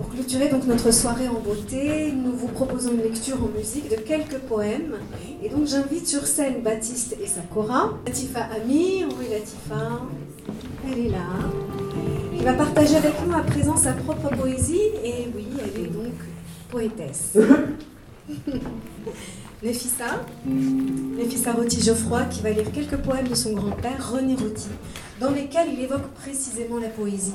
Pour clôturer donc notre soirée en beauté, nous vous proposons une lecture en musique de quelques poèmes. Et donc j'invite sur scène Baptiste et Sakura. Latifa Amir, oui Latifa, elle est là. Il va partager avec nous à présent sa propre poésie. Et oui, elle est donc poétesse. Nefissa, Nefissa Roti-Geoffroy, qui va lire quelques poèmes de son grand-père, René Roti, dans lesquels il évoque précisément la poésie.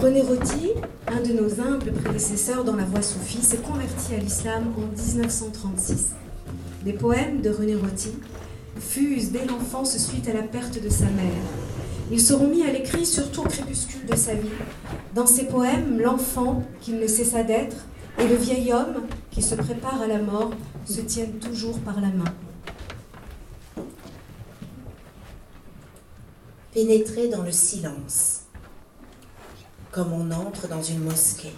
René Roti, un de nos humbles prédécesseurs dans la voie soufie, s'est converti à l'islam en 1936. Les poèmes de René Roti fusent dès l'enfance suite à la perte de sa mère. Ils seront mis à l'écrit surtout au crépuscule de sa vie. Dans ses poèmes, l'enfant, qu'il ne cessa d'être, et le vieil homme, qui se prépare à la mort, se tiennent toujours par la main. Pénétrer dans le silence, comme on entre dans une mosquée.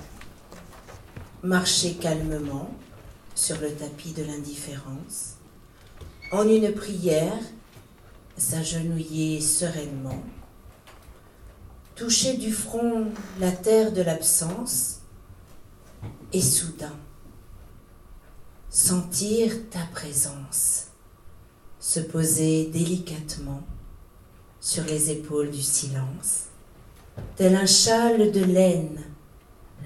Marcher calmement sur le tapis de l'indifférence. En une prière, s'agenouiller sereinement. Toucher du front la terre de l'absence et soudain sentir ta présence se poser délicatement sur les épaules du silence, tel un châle de laine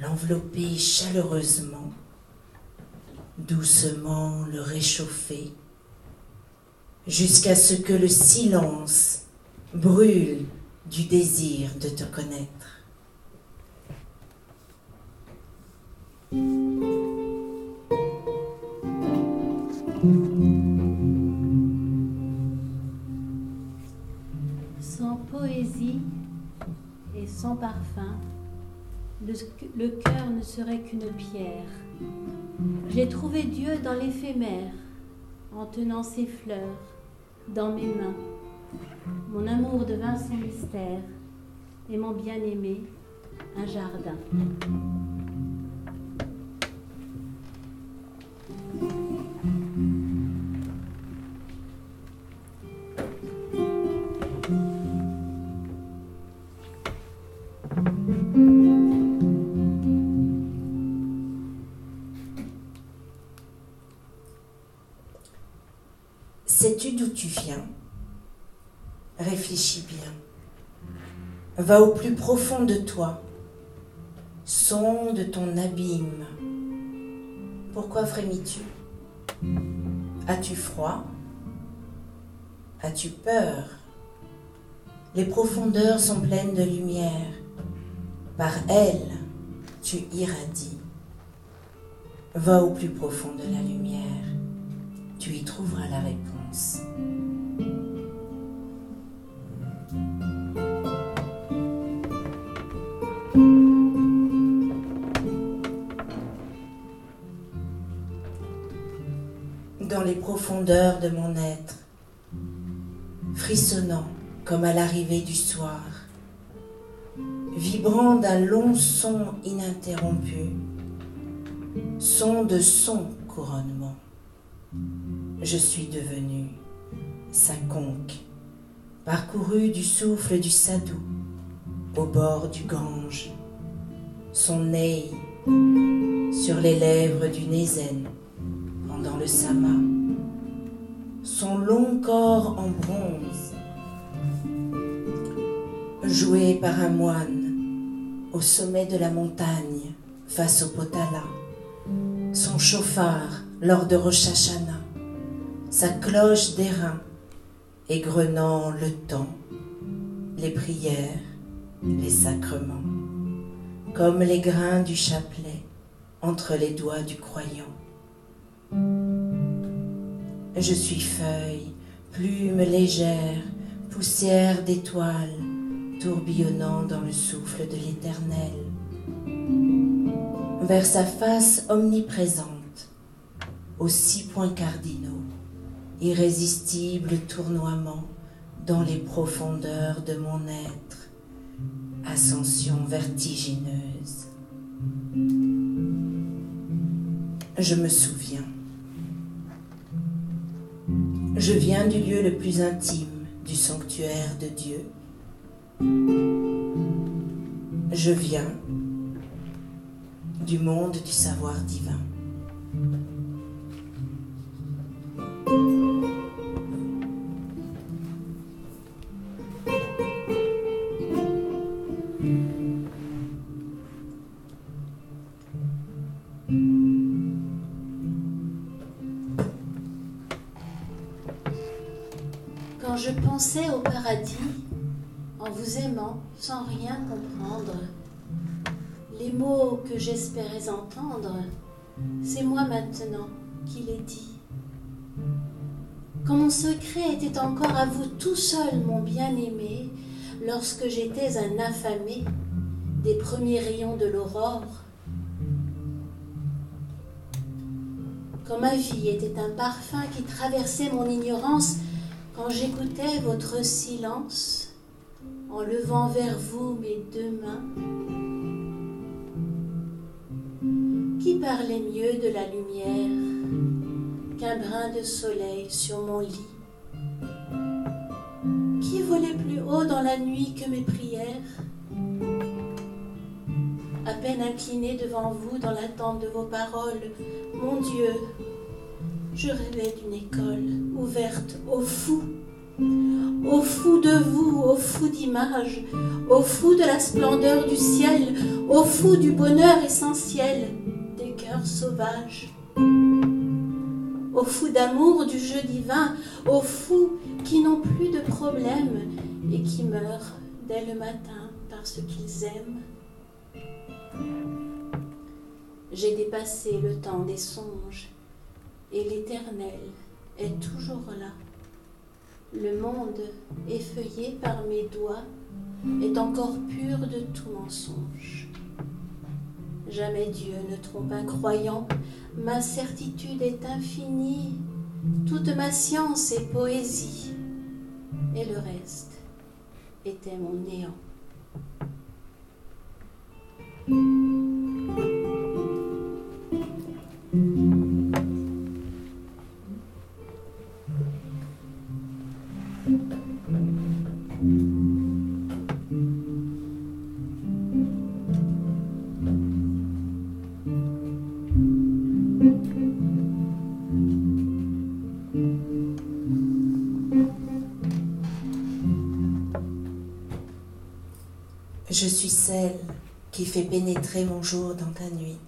l'envelopper chaleureusement, doucement le réchauffer, jusqu'à ce que le silence brûle du désir de te connaître. Le, cœur ne serait qu'une pierre. J'ai trouvé Dieu dans l'éphémère, en tenant ses fleurs dans mes mains. Mon amour devint son mystère, et mon bien-aimé un jardin. Sais-tu d'où tu viens? Réfléchis bien. Va au plus profond de toi. Sonde ton abîme. Pourquoi frémis-tu? As-tu froid? As-tu peur? Les profondeurs sont pleines de lumière. Par elles, tu irradies. Va au plus profond de la lumière. Tu y trouveras la réponse. Dans les profondeurs de mon être, frissonnant comme à l'arrivée du soir, vibrant d'un long son ininterrompu, son de son couronnement, je suis devenu sa conque, parcourue du souffle du sadou au bord du Gange, son nez sur les lèvres du Nézen pendant le Sama, son long corps en bronze, joué par un moine au sommet de la montagne face au Potala, son chauffard lors de Rosh sa cloche d'airain égrenant le temps, les prières, les sacrements, comme les grains du chapelet entre les doigts du croyant. Je suis feuille, plume légère, poussière d'étoiles, tourbillonnant dans le souffle de l'éternel. Vers sa face omniprésente, aux six points cardinaux, irrésistible tournoiement dans les profondeurs de mon être, ascension vertigineuse. Je me souviens. Je viens du lieu le plus intime du sanctuaire de Dieu. Je viens du monde du savoir divin. Au paradis, en vous aimant sans rien comprendre, les mots que j'espérais entendre, c'est moi maintenant qui les dis. Quand mon secret était encore à vous tout seul, mon bien-aimé, lorsque j'étais un affamé des premiers rayons de l'aurore, quand ma vie était un parfum qui traversait mon ignorance, quand j'écoutais votre silence, en levant vers vous mes deux mains, qui parlait mieux de la lumière qu'un brin de soleil sur mon lit, qui volait plus haut dans la nuit que mes prières, à peine incliné devant vous dans l'attente de vos paroles, mon Dieu, je rêvais d'une école ouverte aux fous, aux fous de vous, aux fous d'images, aux fous de la splendeur du ciel, aux fous du bonheur essentiel des cœurs sauvages, aux fous d'amour du jeu divin, aux fous qui n'ont plus de problème et qui meurent dès le matin parce qu'ils aiment. J'ai dépassé le temps des songes et l'éternel est toujours là. Le monde, effeuillé par mes doigts, est encore pur de tout mensonge. Jamais Dieu ne trompe un croyant, ma certitude est infinie, toute ma science est poésie, et le reste était mon néant. Je suis celle qui fait pénétrer mon jour dans ta nuit,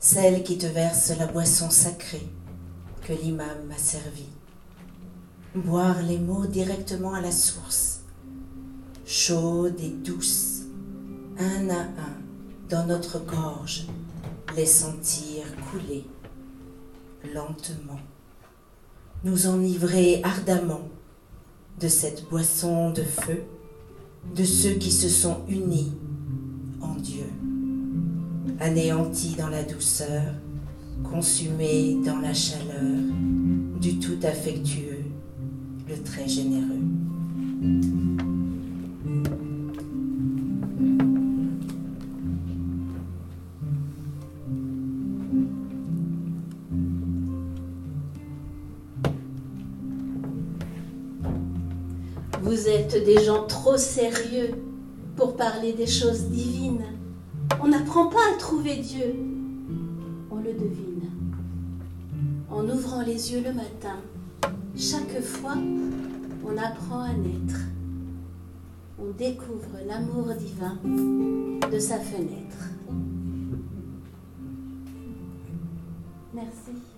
celle qui te verse la boisson sacrée que l'imam m'a servie. Boire les mots directement à la source, chaude et douce, un à un, dans notre gorge, les sentir couler lentement, nous enivrer ardemment de cette boisson de feu de ceux qui se sont unis en Dieu, anéantis dans la douceur, consumés dans la chaleur du tout affectueux, très généreux. Vous êtes des gens trop sérieux pour parler des choses divines. On n'apprend pas à trouver Dieu, on le devine. En ouvrant les yeux le matin, chaque fois, on apprend à naître. On découvre l'amour divin de sa fenêtre. Merci.